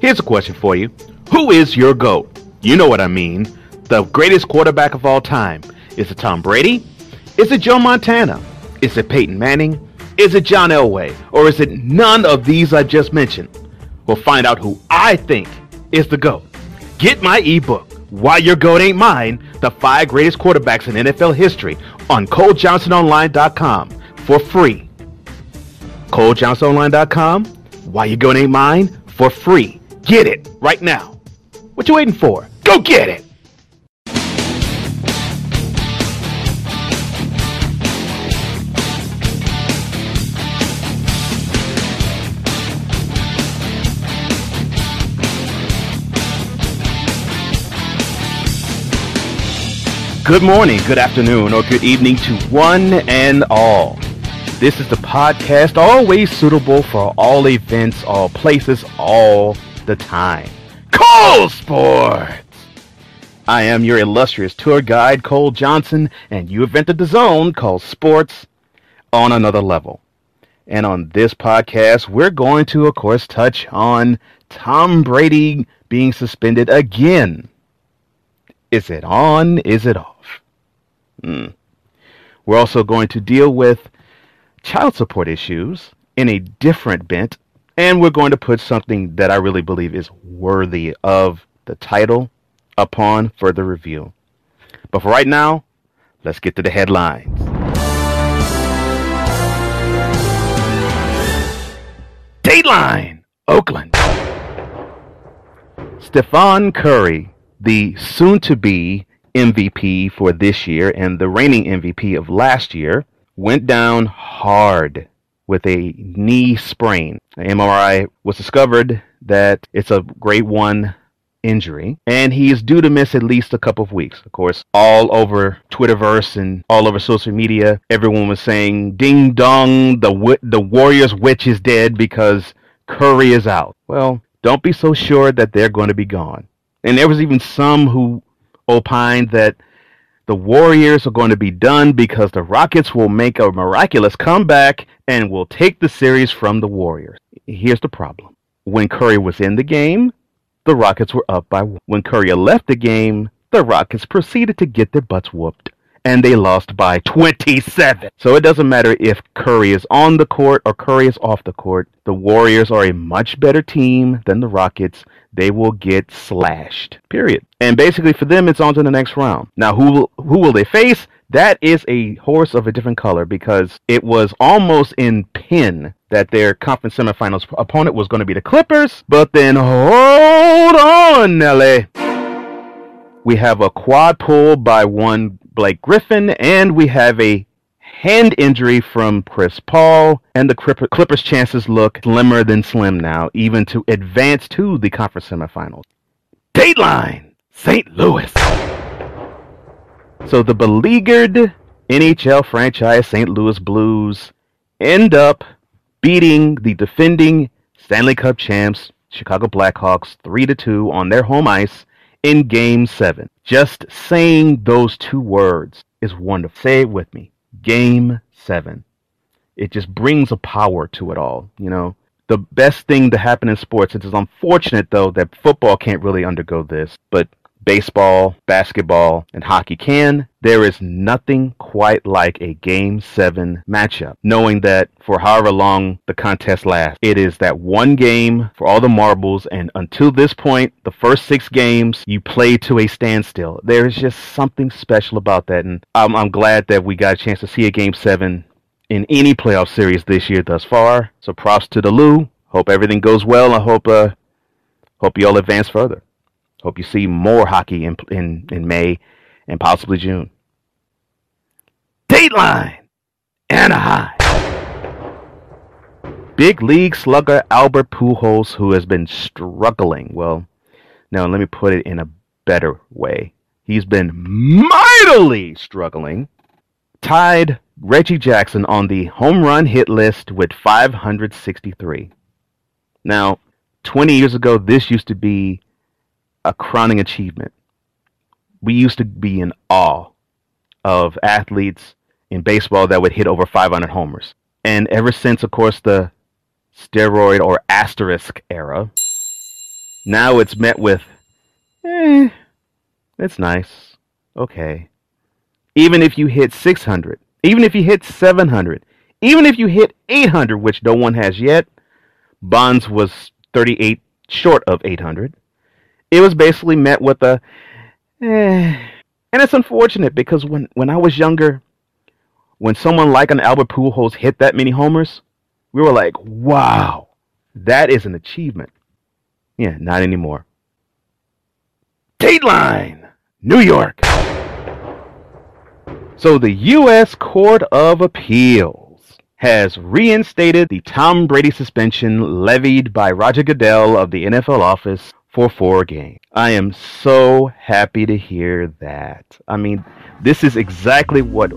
Here's a question for you Who is your GOAT? You know what I mean. The greatest quarterback of all time. Is it Tom Brady? Is it Joe Montana? Is it Peyton Manning? Is it John Elway? Or is it none of these I just mentioned? We'll find out who I think is the GOAT. Get my ebook, Why Your GOAT Ain't Mine, the five greatest quarterbacks in NFL history on ColeJohnsonOnline.com for free. ColeJohnsonOnline.com, Why Your GOAT Ain't Mine for free. Get it right now. What you waiting for? Go get it! Good morning, good afternoon, or good evening to one and all. This is the podcast always suitable for all events, all places, all the time. Cole Sportz! I am your illustrious tour guide, Cole Johnson, and you have entered the zone called Sports on another level. And on this podcast, we're going to, of course, touch on Tom Brady being suspended again. Is it on? Is it off? Mm. We're also going to deal with child support issues in a different bent, and we're going to put something that I really believe is worthy of the title upon further review. But for right now, let's get to the headlines. Dateline, Oakland. Stephen Curry, the soon to be MVP for this year and the reigning MVP of last year, went down hard with a knee sprain. The MRI was discovered that it's a grade 1 injury, and he is due to miss at least a couple of weeks. Of course, all over Twitterverse and all over social media, everyone was saying, "Ding dong, the the Warriors' witch is dead because Curry is out." Well, don't be so sure that they're going to be gone. And there was even some who opined that the Warriors are going to be done because the Rockets will make a miraculous comeback and will take the series from the Warriors. Here's the problem. When Curry was in the game, the Rockets were up by one. When Curry left the game, the Rockets proceeded to get their butts whooped and they lost by 27. So it doesn't matter if Curry is on the court or Curry is off the court. The Warriors are a much better team than the Rockets. They will get slashed. Period. And basically for them it's on to the next round. Now who will, who will they face? That is a horse of a different color because it was almost in pin that their conference semifinals opponent was going to be the Clippers. But then hold on, Nelly. We have a quad pull by one Blake Griffin, and we have a hand injury from Chris Paul, and the Clippers' chances look slimmer than slim now, even to advance to the conference semifinals. Dateline, St. Louis. So the beleaguered NHL franchise St. Louis Blues end up beating the defending Stanley Cup champs Chicago Blackhawks 3 to 2 on their home ice in game 7. Just saying those two words is wonderful. Say it with me. Game 7. It just brings a power to it all, you know. The best thing to happen in sports, it is unfortunate though that football can't really undergo this, but baseball, basketball, and hockey can, there is nothing quite like a game seven matchup. Knowing that for however long the contest lasts, it is that one game for all the marbles, and until this point, the first six games, you play to a standstill. There's just something special about that, and I'm, I'm glad that we got a chance to see a game seven in any playoff series this year thus far. So props to the Lou. Hope everything goes well. I hope uh, hope you all advance further. Hope you see more hockey in, in, in May and possibly June. Dateline, Anaheim. Big league slugger Albert Pujols, who has been struggling. Well, now let me put it in a better way. He's been mightily struggling. Tied Reggie Jackson on the home run hit list with 563. Now, 20 years ago, this used to be a crowning achievement. We used to be in awe of athletes in baseball that would hit over 500 homers. And ever since, of course, the steroid or asterisk era, Now it's met with, eh, it's nice. Okay. Even if you hit 600, even if you hit 700, even if you hit 800, which no one has yet, Bonds was 38 short of 800. It was basically met with a, eh. And it's unfortunate because when, when I was younger, when someone like an Albert Pujols hit that many homers, we were like, wow, that is an achievement. Yeah, not anymore. Dateline, New York. So the U.S. Court of Appeals has reinstated the Tom Brady suspension levied by Roger Goodell of the NFL office for four games. I am so happy to hear that. I mean, this is exactly what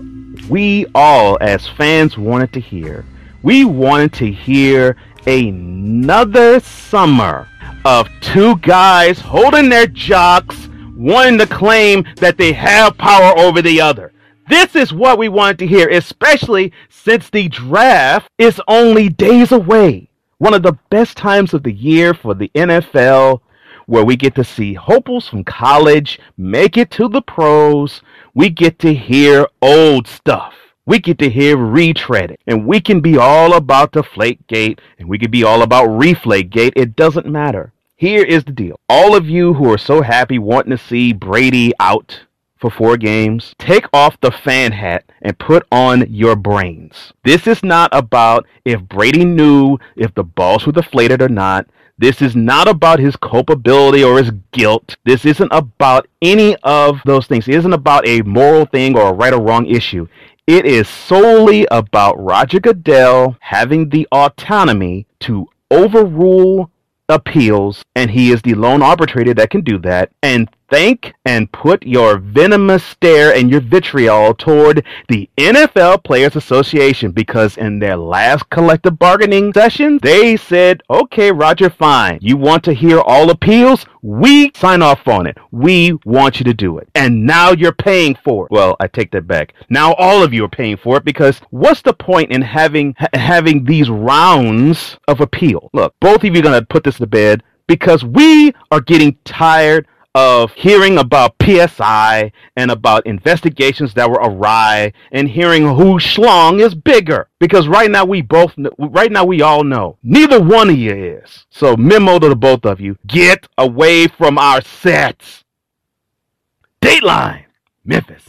we all as fans wanted to hear. We wanted to hear another summer of two guys holding their jocks, wanting to claim that they have power over the other. This is what we wanted to hear, especially since the draft is only days away. One of the best times of the year for the NFL, where we get to see hopefuls from college make it to the pros. We get to hear old stuff. We get to hear retreading, and we can be all about Deflategate, and we can be all about reflake gate. It doesn't matter. Here is the deal. All of you who are so happy wanting to see Brady out for four games, take off the fan hat and put on your brains. This is not about if Brady knew if the balls were deflated or not. This is not about his culpability or his guilt. This isn't about any of those things. It isn't about a moral thing or a right or wrong issue. It is solely about Roger Goodell having the autonomy to overrule appeals, and he is the lone arbitrator that can do that. And think and put your venomous stare and your vitriol toward the NFL Players Association because in their last collective bargaining session, they said, okay, Roger, fine. You want to hear all appeals? We sign off on it. We want you to do it. And now you're paying for it. Well, I take that back. Now all of you are paying for it because what's the point in having ha- having these rounds of appeal? Look, both of you are going to put this to bed because we are getting tired of hearing about PSI and about investigations that were awry and hearing who schlong is bigger. Because right now we both, right now we all know neither one of you is. So memo to the both of you: get away from our sets. Dateline, Memphis.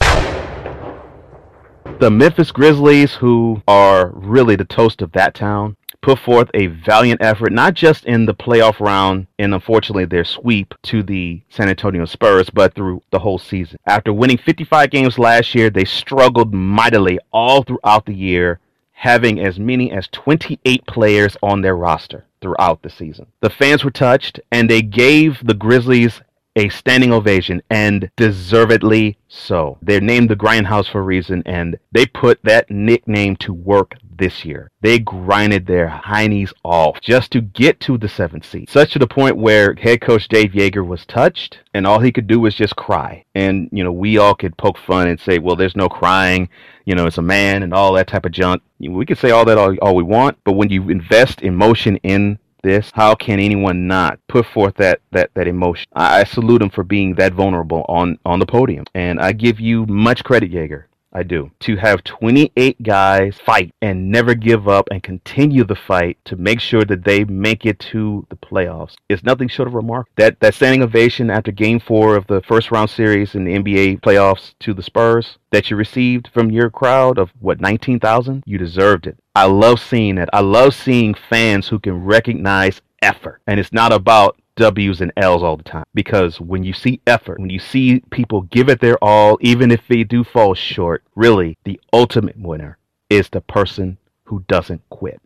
The Memphis Grizzlies, who are really the toast of that town, put forth a valiant effort, not just in the playoff round and unfortunately their sweep to the San Antonio Spurs, but through the whole season. After winning 55 games last year, they struggled mightily all throughout the year, having as many as 28 players on their roster throughout the season. The fans were touched and they gave the Grizzlies a standing ovation and deservedly so. They're named the Grindhouse for a reason and they put that nickname to work this year. They grinded their heinies off just to get to the seventh seed, such to the point where head coach Dave Joerger was touched and all he could do was just cry. And, you know, we all could poke fun and say, well, there's no crying, you know, it's a man and all that type of junk. We could say all that all, all we want, but when you invest emotion in this, how can anyone not put forth that that that emotion? I, I salute him for being that vulnerable on on the podium, and I give you much credit, Joerger. I do. To have 28 guys fight and never give up and continue the fight to make sure that they make it to the playoffs is nothing short of remarkable. That that standing ovation after game four of the first round series in the NBA playoffs to the Spurs that you received from your crowd of what 19,000, you deserved it. I love seeing it. I love seeing fans who can recognize effort. And it's not about W's and L's all the time. Because when you see effort, when you see people give it their all, even if they do fall short, really, the ultimate winner is the person who doesn't quit.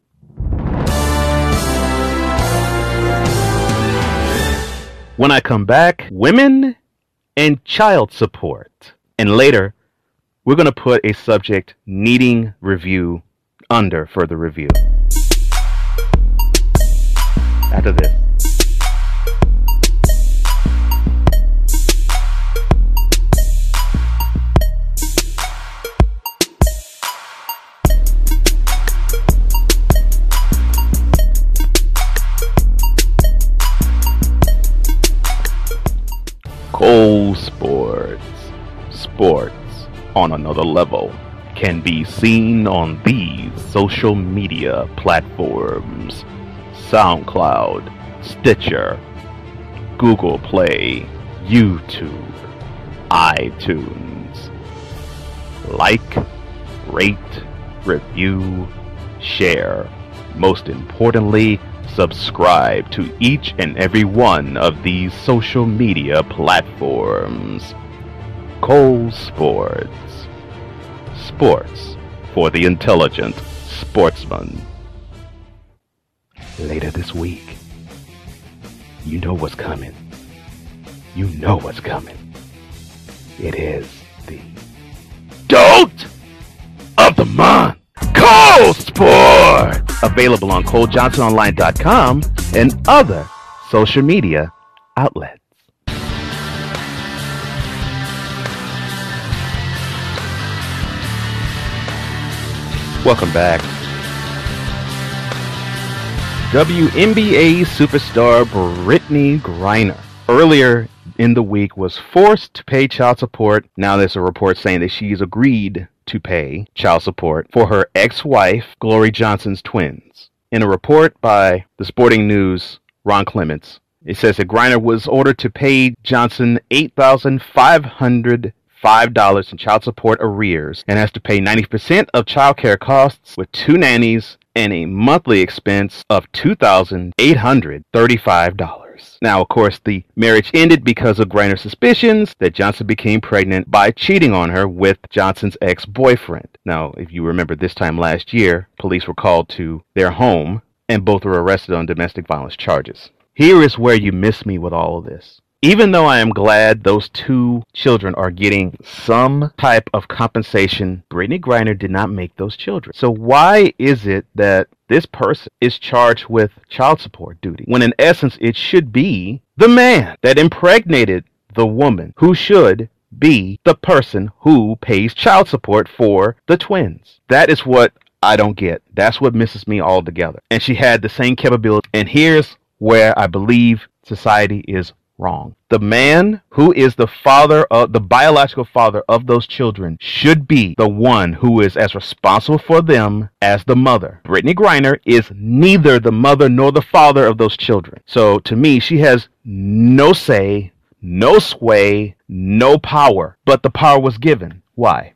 When I come back, women and child support. And later, we're going to put a subject needing review under further review. After this. Cole Sportz. Sports on another level can be seen on these social media platforms SoundCloud, Stitcher, Google Play, YouTube, iTunes. Like, rate, review, share. Most importantly, subscribe to each and every one of these social media platforms. Cole Sportz. Sports for the intelligent sportsman. Later this week, you know what's coming. You know what's coming. It is the Dolt of the Month. Cole Sportz! Available on ColeJohnsonOnline.com and other social media outlets. Welcome back. WNBA superstar Brittney Griner earlier in the week was forced to pay child support. Now there's a report saying that she's agreed to pay child support for her ex-wife Glory Johnson's twins. In a report by the Sporting News, Ron Clements, it says that Griner was ordered to pay Johnson eight thousand five hundred $5 in child support arrears and has to pay 90% of child care costs with two nannies and a monthly expense of $2,835. Now, of course, the marriage ended because of Griner's suspicions that Johnson became pregnant by cheating on her with Johnson's ex boyfriend. Now, if you remember this time last year, police were called to their home and both were arrested on domestic violence charges. Here is where you miss me with all of this even though I am glad those two children are getting some type of compensation, Brittney Griner did not make those children. So why is it that this person is charged with child support duty when in essence it should be the man that impregnated the woman who should be the person who pays child support for the twins? That is what I don't get. That's what misses me altogether. And she had the same capability. And here's where I believe society is wrong. The man who is the father of the biological father of those children should be the one who is as responsible for them as the mother. Brittney Griner is neither the mother nor the father of those children. So to me, she has no say, no sway, no power, but the power was given. Why?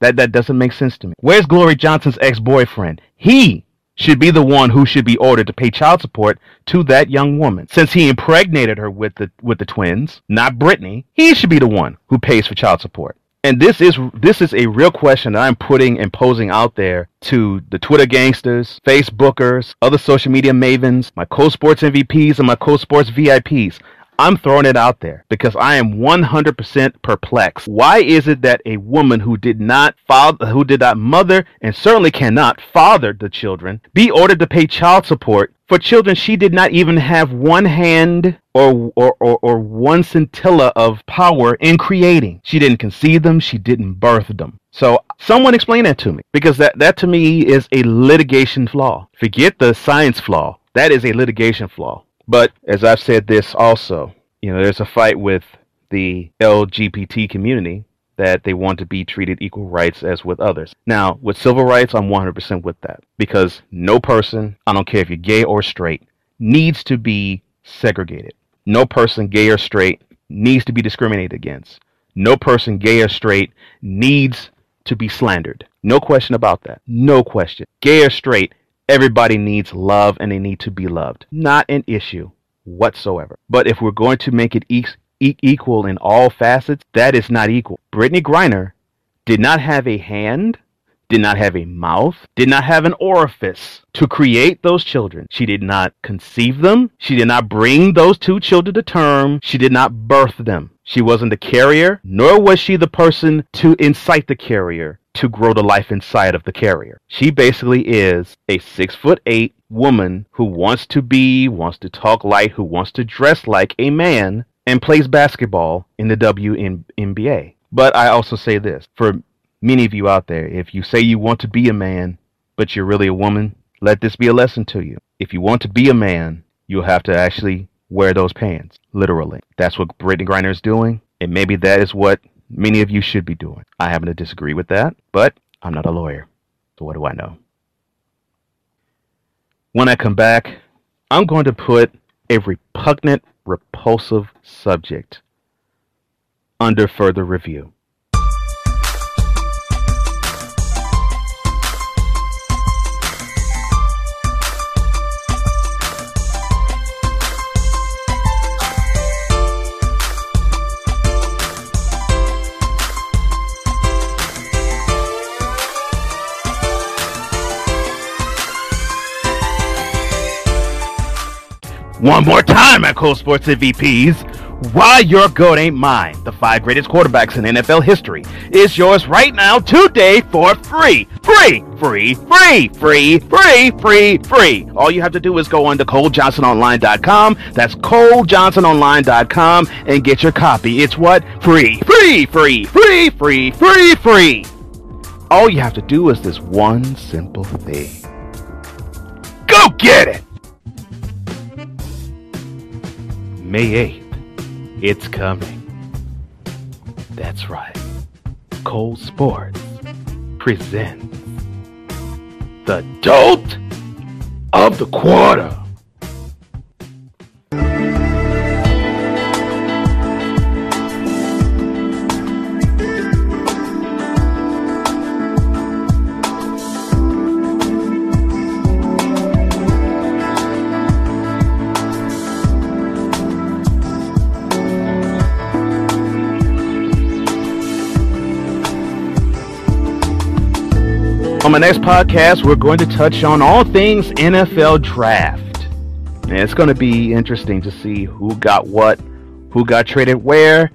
That that doesn't make sense to me. Where's Glory Johnson's ex-boyfriend? He should be the one who should be ordered to pay child support to that young woman. Since he impregnated her with the with the twins, not Brittney, he should be the one who pays for child support. And this is this is a real question that I'm putting and posing out there to the Twitter gangsters, Facebookers, other social media mavens, my co-sports MVPs and my co-sports VIPs. I'm throwing it out there because I am 100% perplexed. Why is it that a woman who did not father, who did not mother, and certainly cannot father the children, be ordered to pay child support for children she did not even have one hand or, or, or, or one scintilla of power in creating? She didn't conceive them, she didn't birth them. So someone explain that to me because that, that to me is a litigation flaw. Forget the science flaw. That is a litigation flaw. But as I've said this also, you know, there's a fight with the LGBT community that they want to be treated equal rights as with others. Now, with civil rights, I'm 100% with that because no person, I don't care if you're gay or straight, needs to be segregated. No person, gay or straight, needs to be discriminated against. No person, gay or straight, needs to be slandered. No question about that. No question. Gay or straight, Everybody needs love and they need to be loved. Not an issue whatsoever. But if we're going to make it e- e- equal in all facets, that is not equal. Brittney Griner did not have a hand, did not have a mouth, did not have an orifice to create those children. She did not conceive them. She did not bring those two children to term. She did not birth them. She wasn't the carrier, nor was she the person to incite the carrier to grow the life inside of the carrier. She basically is a six foot eight woman who wants to be, wants to talk like, who wants to dress like a man and plays basketball in the WNBA. But I also say this for many of you out there, if you say you want to be a man, but you're really a woman, let this be a lesson to you. If you want to be a man, you'll have to actually wear those pants. Literally. That's what Brittney Griner is doing. And maybe that is what many of you should be doing. I happen to disagree with that, but I'm not a lawyer. So what do I know? When I come back, I'm going to put a repugnant, repulsive subject under further review. One more time at Cole Sportz MVPs. Why your goat ain't mine. The five greatest quarterbacks in NFL history is yours right now today for free. Free, free, free, free, free, free, free. All you have to do is go on to ColeJohnsonOnline.com. That's ColeJohnsonOnline.com and get your copy. It's what? Free, free, free, free, free, free, free. All you have to do is this one simple thing. Go get it! May 8th. It's coming. That's right. Cole Sportz presents the Dolt of the Quarter. On my next podcast, we're going to touch on all things NFL draft. And it's going to be interesting to see who got what, who got traded where,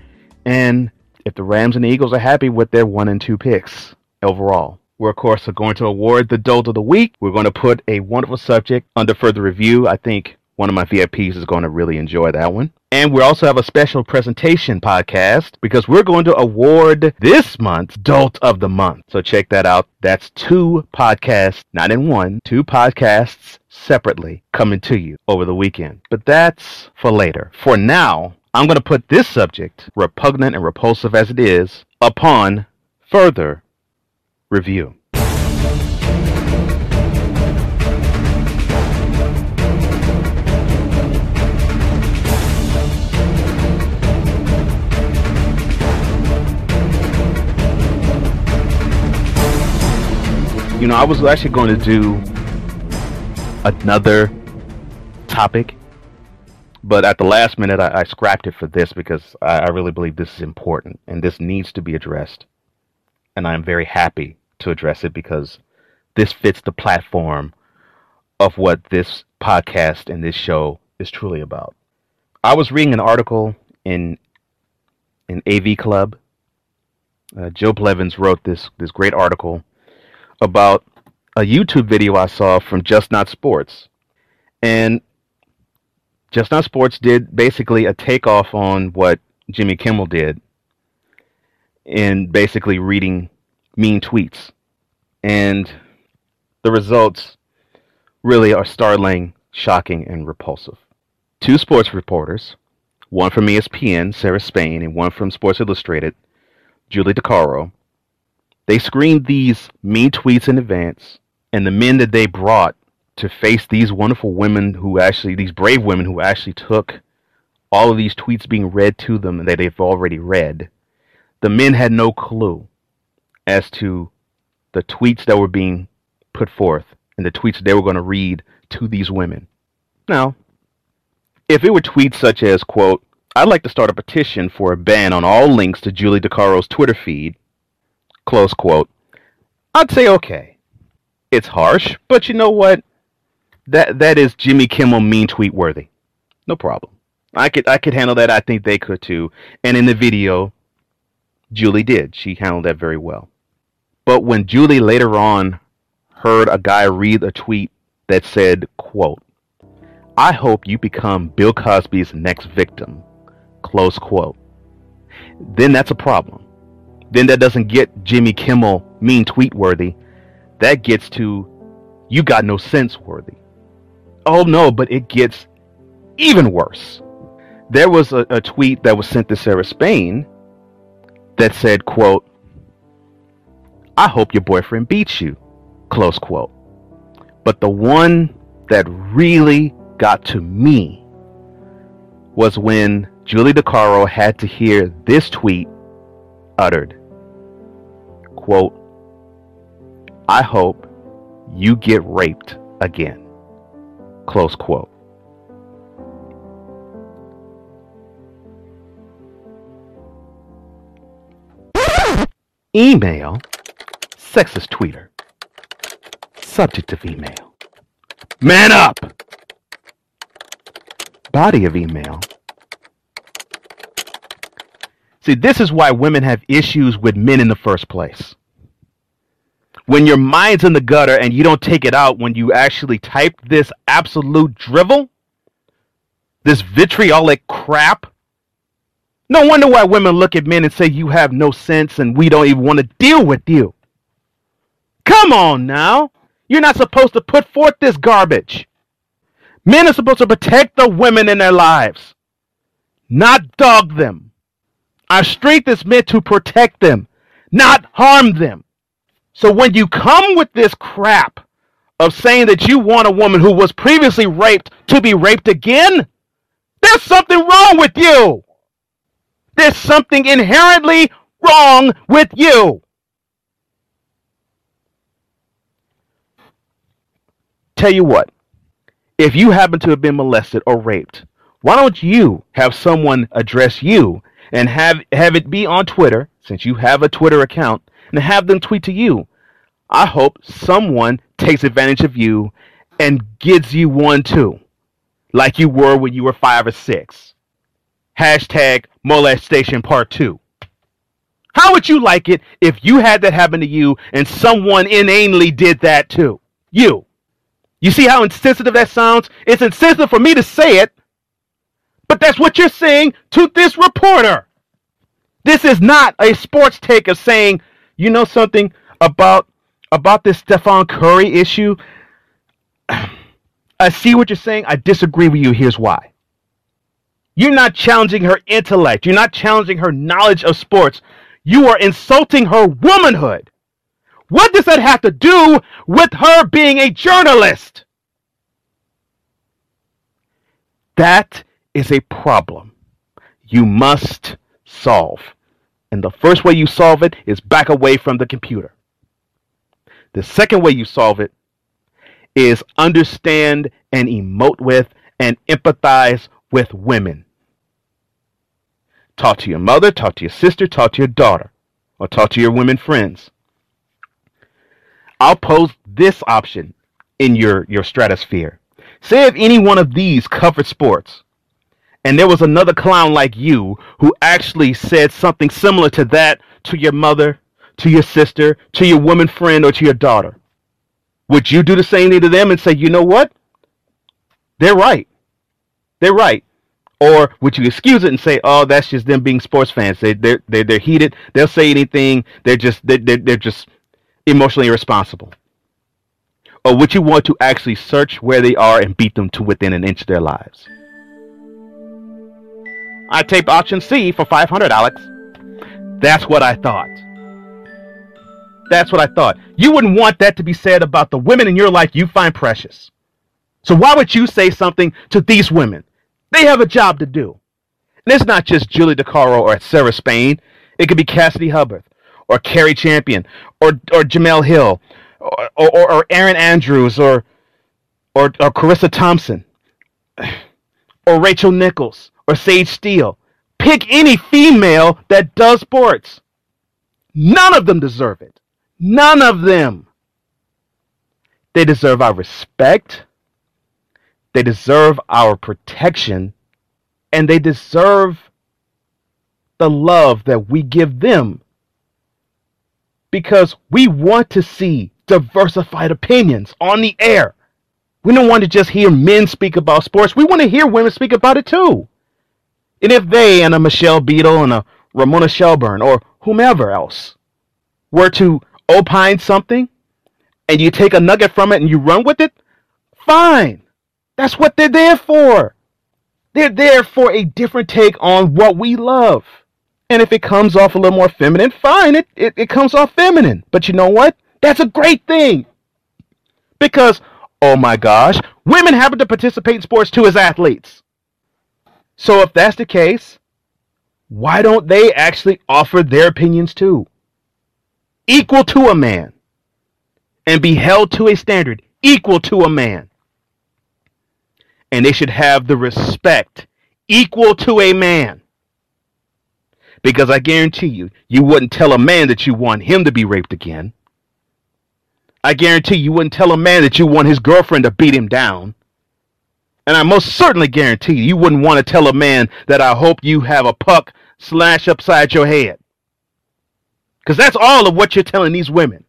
and if the Rams and the Eagles are happy with their one and two picks overall. We're, of course, going to award the Dolt of the Week. We're going to put a wonderful subject under further review. I think one of my VIPs is going to really enjoy that one. And we also have a special presentation podcast because we're going to award this month's Dolt of the Month. So check that out. That's two podcasts, not in one, two podcasts separately coming to you over the weekend. But that's for later. For now, I'm going to put this subject, repugnant and repulsive as it is, upon further review. You know, I was actually going to do another topic, but at the last minute, I, I scrapped it for this because I, I really believe this is important and this needs to be addressed. And I'm very happy to address it because this fits the platform of what this podcast and this show is truly about. I was reading an article in in AV Club. Uh, Joe Blevins wrote this this great article about a YouTube video I saw from Just Not Sports. And Just Not Sports did basically a takeoff on what Jimmy Kimmel did in basically reading mean tweets. And the results really are startling, shocking, and repulsive. Two sports reporters, one from ESPN, Sarah Spain, and one from Sports Illustrated, Julie DiCaro, they screened these mean tweets in advance, and the men that they brought to face these wonderful women who actually, these brave women who actually took all of these tweets being read to them that they've already read, the men had no clue as to the tweets that were being put forth and the tweets they were going to read to these women. Now, if it were tweets such as, quote, I'd like to start a petition for a ban on all links to Julie DiCaro's Twitter feed, Close quote. I'd say okay. It's harsh, but you know what? That that is Jimmy Kimmel mean tweet worthy. No problem. I could I could handle that. I think they could too. And in the video, Julie did. She handled that very well. But when Julie later on heard a guy read a tweet that said, quote, I hope you become Bill Cosby's next victim, close quote, then that's a problem then that doesn't get Jimmy Kimmel mean tweet worthy. That gets to you got no sense worthy. Oh no, but it gets even worse. there was a, a tweet that was sent to Sarah Spain that said, quote, I hope your boyfriend beats you, close quote. But the one that really got to me was when Julie DiCaro had to hear this tweet uttered. Quote, I hope you get raped again. Close quote. Email, sexist tweeter. Subject of email. Man up! Body of email. See, this is why women have issues with men in the first place. When your mind's in the gutter and you don't take it out when you actually type this absolute drivel, this vitriolic crap, no wonder why women look at men and say you have no sense and we don't even want to deal with you. Come on now. You're not supposed to put forth this garbage. Men are supposed to protect the women in their lives, not dog them. Our strength is meant to protect them, not harm them. So when you come with this crap of saying that you want a woman who was previously raped to be raped again, there's something wrong with you. There's something inherently wrong with you. Tell you what, if you happen to have been molested or raped, why don't you have someone address you and have have it be on Twitter, since you have a Twitter account, and have them tweet to you. I hope someone takes advantage of you and gives you one too, like you were when you were five or six. Hashtag molestation part two. How would you like it if you had that happen to you and someone inanely did that too? You. You see how insensitive that sounds? It's insensitive for me to say it, but that's what you're saying to this reporter. This is not a sports take of saying, you know something about about this Stephen Curry issue. I see what you're saying. I disagree with you. Here's why. You're not challenging her intellect. You're not challenging her knowledge of sports. You are insulting her womanhood. What does that have to do with her being a journalist? That is a problem you must solve. And the first way you solve it is back away from the computer. The second way you solve it is understand and emote with and empathize with women. Talk to your mother, talk to your sister, talk to your daughter, or talk to your women friends. I'll pose this option in your, your stratosphere. Say if any one of these covered sports, and there was another clown like you who actually said something similar to that to your mother, to your sister, to your woman friend, or to your daughter, would you do the same thing to them and say, you know what? They're right. They're right. Or would you excuse it and say, "Oh, that's just them being sports fans. They they're they're, they're heated. They'll say anything. They're just they're, they're, they're just emotionally irresponsible." Or would you want to actually search where they are and beat them to within an inch of their lives? I taped option C for 500, Alex. That's what I thought. That's what I thought. You wouldn't want that to be said about the women in your life you find precious. So why would you say something to these women? They have a job to do. And it's not just Julie DiCaro or Sarah Spain. It could be Cassidy Hubbarth or Cari Champion or or Jemele Hill or, or, or Erin Andrews or, or or Charissa Thompson or Rachel Nichols or Sage Steele. Pick any female that does sports. None of them deserve it. None of them. They deserve our respect. They deserve our protection. And they deserve the love that we give them. Because we want to see diversified opinions on the air. We don't want to just hear men speak about sports. We want to hear women speak about it too. And if they and a Michelle Beadle and a Ramona Shelburne or whomever else were to opine something and you take a nugget from it and you run with it, fine. That's what they're there for. They're there for a different take on what we love. And if it comes off a little more feminine, fine, it, it, it comes off feminine. But you know what? That's a great thing. Because, oh my gosh, women happen to participate in sports too as athletes. So if that's the case, why don't they actually offer their opinions too? Equal to a man. And be held to a standard equal to a man. And they should have the respect equal to a man. Because I guarantee you, you wouldn't tell a man that you want him to be raped again. I guarantee you wouldn't tell a man that you want his girlfriend to beat him down. And I most certainly guarantee you, wouldn't want to tell a man that I hope you have a puck slash upside your head. Because that's all of what you're telling these women.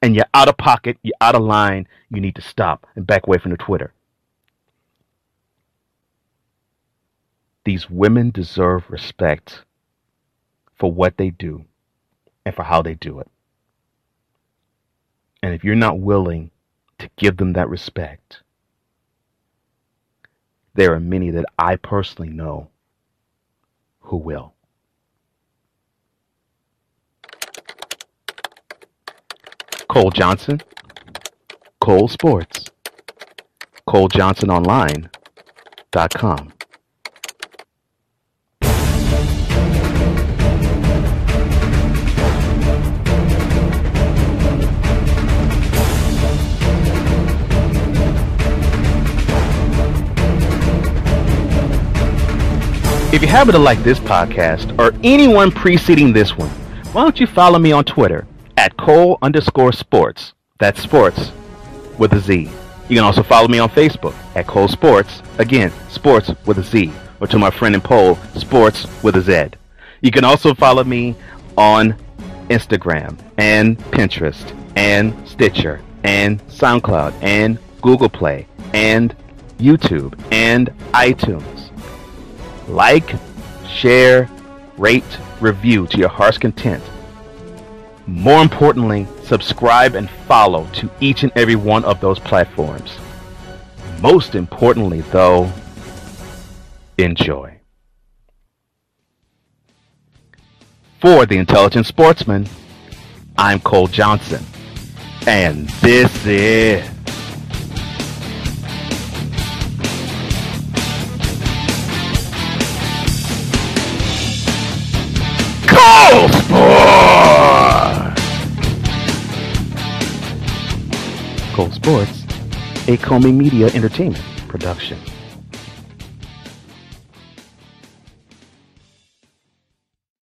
And you're out of pocket, you're out of line, you need to stop and back away from the Twitter. These women deserve respect for what they do and for how they do it. And if you're not willing to give them that respect, there are many that I personally know who will. Cole Johnson, Cole Sportz, ColeJohnsonOnline.com. If you happen to like this podcast or anyone preceding this one, why don't you follow me on Twitter at Cole underscore sports. That's sports with a Z. You can also follow me on Facebook at Cole Sportz. Again, sports with a Z. Or to my friend in Pole, sports with a Z. You can also follow me on Instagram and Pinterest and Stitcher and SoundCloud and Google Play and YouTube and iTunes like, share, rate, review to your heart's content. More importantly, subscribe and follow to each and every one of those platforms. Most importantly, though, enjoy. For the Intelligent Sportsman, I'm Cole Johnson, and this is Cole Sportz, a Comey Media Entertainment production.